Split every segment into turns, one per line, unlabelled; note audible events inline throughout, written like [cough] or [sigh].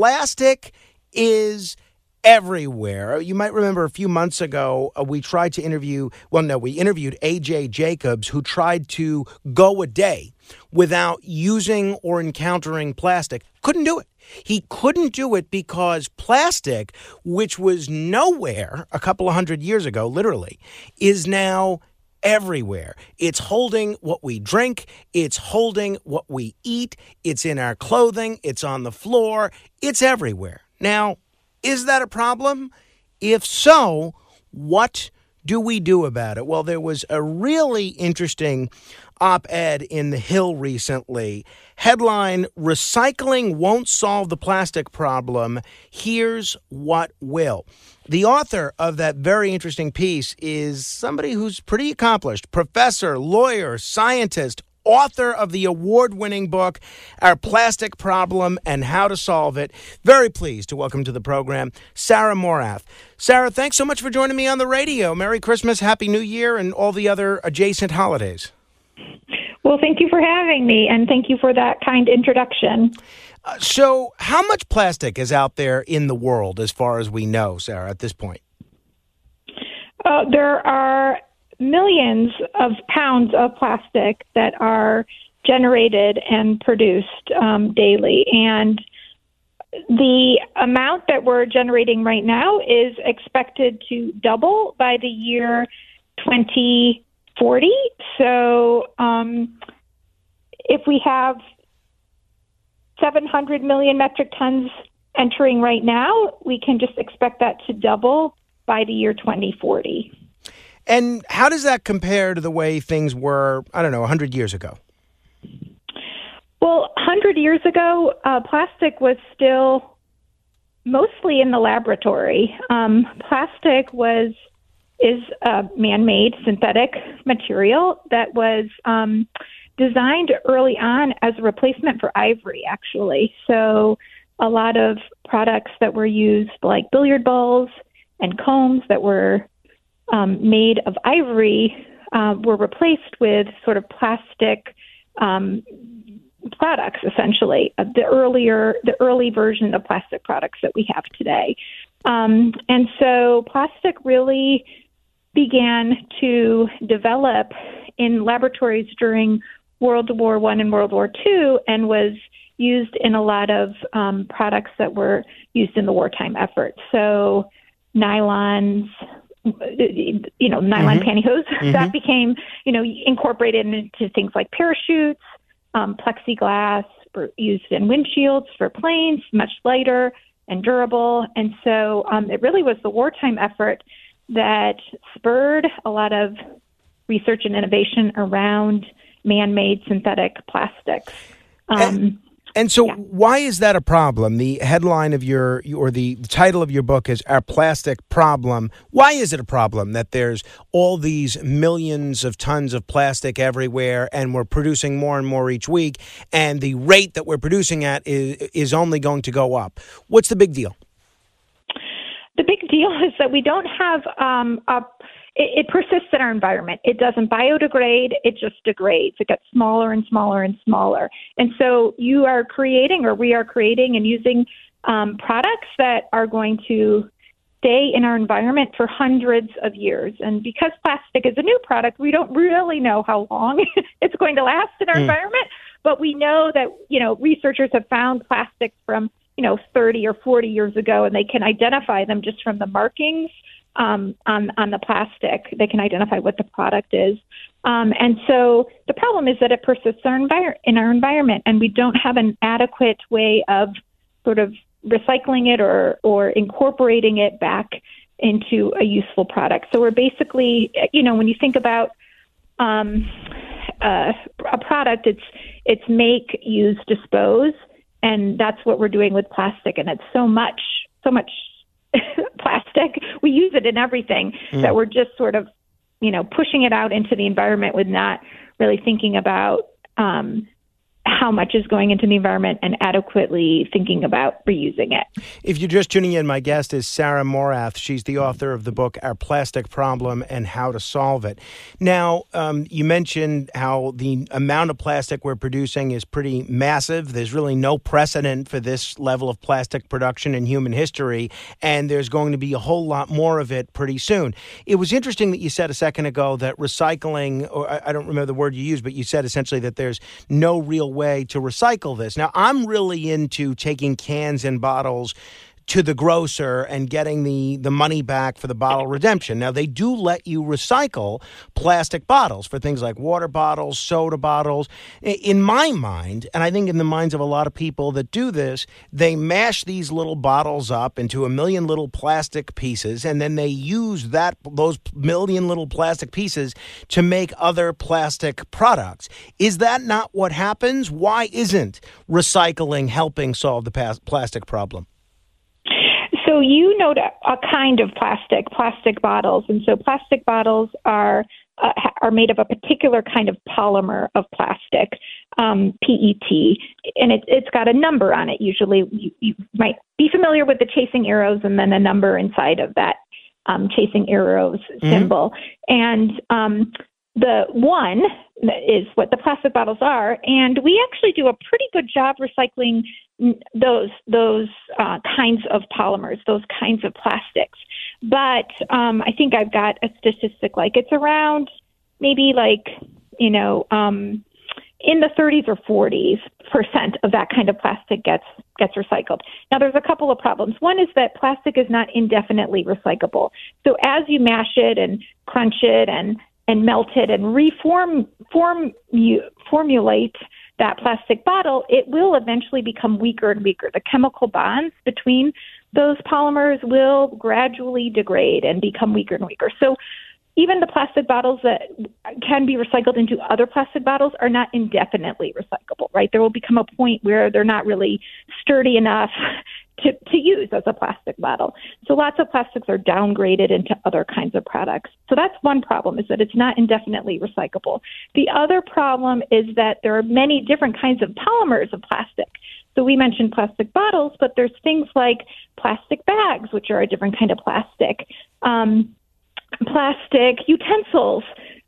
plastic is everywhere. You might remember a few months ago, uh, we tried to interview, well, no, we interviewed AJ Jacobs, who tried to go a day without using or encountering plastic. Couldn't do it. He couldn't do it because plastic, which was nowhere a couple of hundred years ago, literally, is now everywhere. It's holding what we drink, it's holding what we eat, it's in our clothing, it's on the floor, it's everywhere. Now, is that a problem? If so, what do we do about it? Well, there was a really interesting op ed in The Hill recently. Headline Recycling Won't Solve the Plastic Problem. Here's what will. The author of that very interesting piece is somebody who's pretty accomplished professor, lawyer, scientist, author of the award winning book, Our Plastic Problem and How to Solve It. Very pleased to welcome to the program Sarah Morath. Sarah, thanks so much for joining me on the radio. Merry Christmas, Happy New Year, and all the other adjacent holidays.
Well, thank you for having me, and thank you for that kind introduction.
Uh, so, how much plastic is out there in the world, as far as we know, Sarah, at this point?
Uh, there are millions of pounds of plastic that are generated and produced um, daily. And the amount that we're generating right now is expected to double by the year 2040. So um, if we have 700 million metric tons entering right now, we can just expect that to double by the year 2040.
And how does that compare to the way things were, I don't know, 100 years ago?
Well, 100 years ago, uh, plastic was still mostly in the laboratory. Um, plastic was is a man-made synthetic material that was um, designed early on as a replacement for ivory, actually. So, a lot of products that were used, like billiard balls and combs, that were um, made of ivory uh, were replaced with sort of plastic um, products, essentially, uh, the earlier, the early version of plastic products that we have today. Um, and so plastic really began to develop in laboratories during World War One and World War Two, and was used in a lot of um, products that were used in the wartime effort. So nylons, you know, nylon mm-hmm. pantyhose [laughs] mm-hmm. that became, you know, incorporated into things like parachutes, um, plexiglass used in windshields for planes, much lighter and durable. And so um, it really was the wartime effort that spurred a lot of research and innovation around man-made synthetic plastics.
Um, and so, yeah. why is that a problem? The headline of your, or the title of your book is Our Plastic Problem. Why is it a problem that there's all these millions of tons of plastic everywhere and we're producing more and more each week, and the rate that we're producing at is, is only going to go up? What's the big deal?
The big deal is that we don't have um, a it, it persists in our environment. It doesn't biodegrade, it just degrades. It gets smaller and smaller and smaller. And so you are creating, or we are creating and using um, products that are going to stay in our environment for hundreds of years. And because plastic is a new product, we don't really know how long [laughs] it's going to last in our mm. environment. But we know that, you know, researchers have found plastics from, you know, 30 or 40 years ago, and they can identify them just from the markings um, on on the plastic. They can identify what the product is. Um, and so the problem is that it persists our envir- in our environment, and we don't have an adequate way of sort of recycling it or or incorporating it back into a useful product. So we're basically, you know, when you think about um, uh, a product, it's it's make, use, dispose, and that's what we're doing with plastic. And it's so much, so much [laughs] plastic. We use it in everything mm. that we're just sort of, you know, pushing it out into the environment with not really thinking about um, how much is going into the environment and adequately thinking about reusing it.
If you're just tuning in, my guest is Sarah Morath. She's the author of the book Our Plastic Problem and How to Solve It. Now, um, you mentioned how the amount of plastic we're producing is pretty massive. There's really no precedent for this level of plastic production in human history, and there's going to be a whole lot more of it pretty soon. It was interesting that you said a second ago that recycling, or I don't remember the word you used, but you said essentially that there's no real way to recycle this. Now, I'm really into taking cans and bottles to the grocer and getting the, the money back for the bottle redemption. Now, they do let you recycle plastic bottles for things like water bottles, soda bottles. In my mind, and I think in the minds of a lot of people that do this, they mash these little bottles up into a million little plastic pieces, and then they use that those million little plastic pieces to make other plastic products. Is that not what happens? Why isn't recycling helping solve the plastic problem?
So you note a, a kind of plastic, plastic bottles, and so plastic bottles are uh, are made of a particular kind of polymer of plastic, um, PET, and it, it's got a number on it. Usually, you, you might be familiar with the chasing arrows, and then a number inside of that um, chasing arrows mm-hmm. symbol. And um, the one is what the plastic bottles are, and we actually do a pretty good job recycling those those uh, kinds of polymers, those kinds of plastics. But um, I think I've got a statistic like it's around maybe like you know um, in the 30s or 40s percent of that kind of plastic gets gets recycled. Now there's a couple of problems. One is that plastic is not indefinitely recyclable. So as you mash it and crunch it and and melt it and reform form formulate that plastic bottle, it will eventually become weaker and weaker. The chemical bonds between those polymers will gradually degrade and become weaker and weaker. So even the plastic bottles that can be recycled into other plastic bottles are not indefinitely recyclable, right? There will become a point where they're not really sturdy enough to, to use as a plastic bottle. So lots of plastics are downgraded into other kinds of products. So that's one problem is that it's not indefinitely recyclable. The other problem is that there are many different kinds of polymers of plastic. So we mentioned plastic bottles, but there's things like plastic bags, which are a different kind of plastic, um, plastic utensils,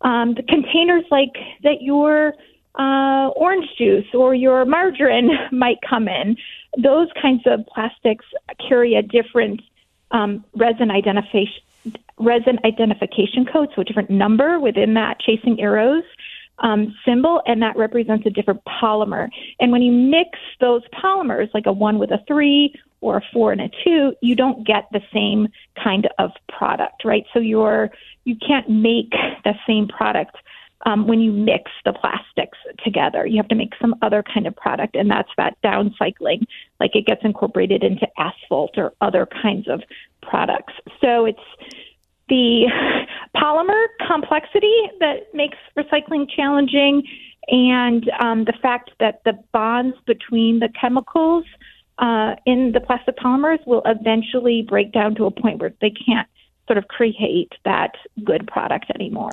um, the containers like that your uh, orange juice or your margarine [laughs] might come in. Those kinds of plastics carry a different um, resin identification resin identification code, so a different number within that chasing arrows um, symbol, and that represents a different polymer. And when you mix those polymers, like a one with a three or a four and a two, you don't get the same kind of product, right? So you're you can't make the same product um, when you mix the plastics together. You have to make some other kind of product, and that's that downcycling, like it gets incorporated into asphalt or other kinds of products. So it's the polymer complexity that makes recycling challenging, and um, the fact that the bonds between the chemicals uh, in the plastic polymers will eventually break down to a point where they can't sort of create that good product anymore.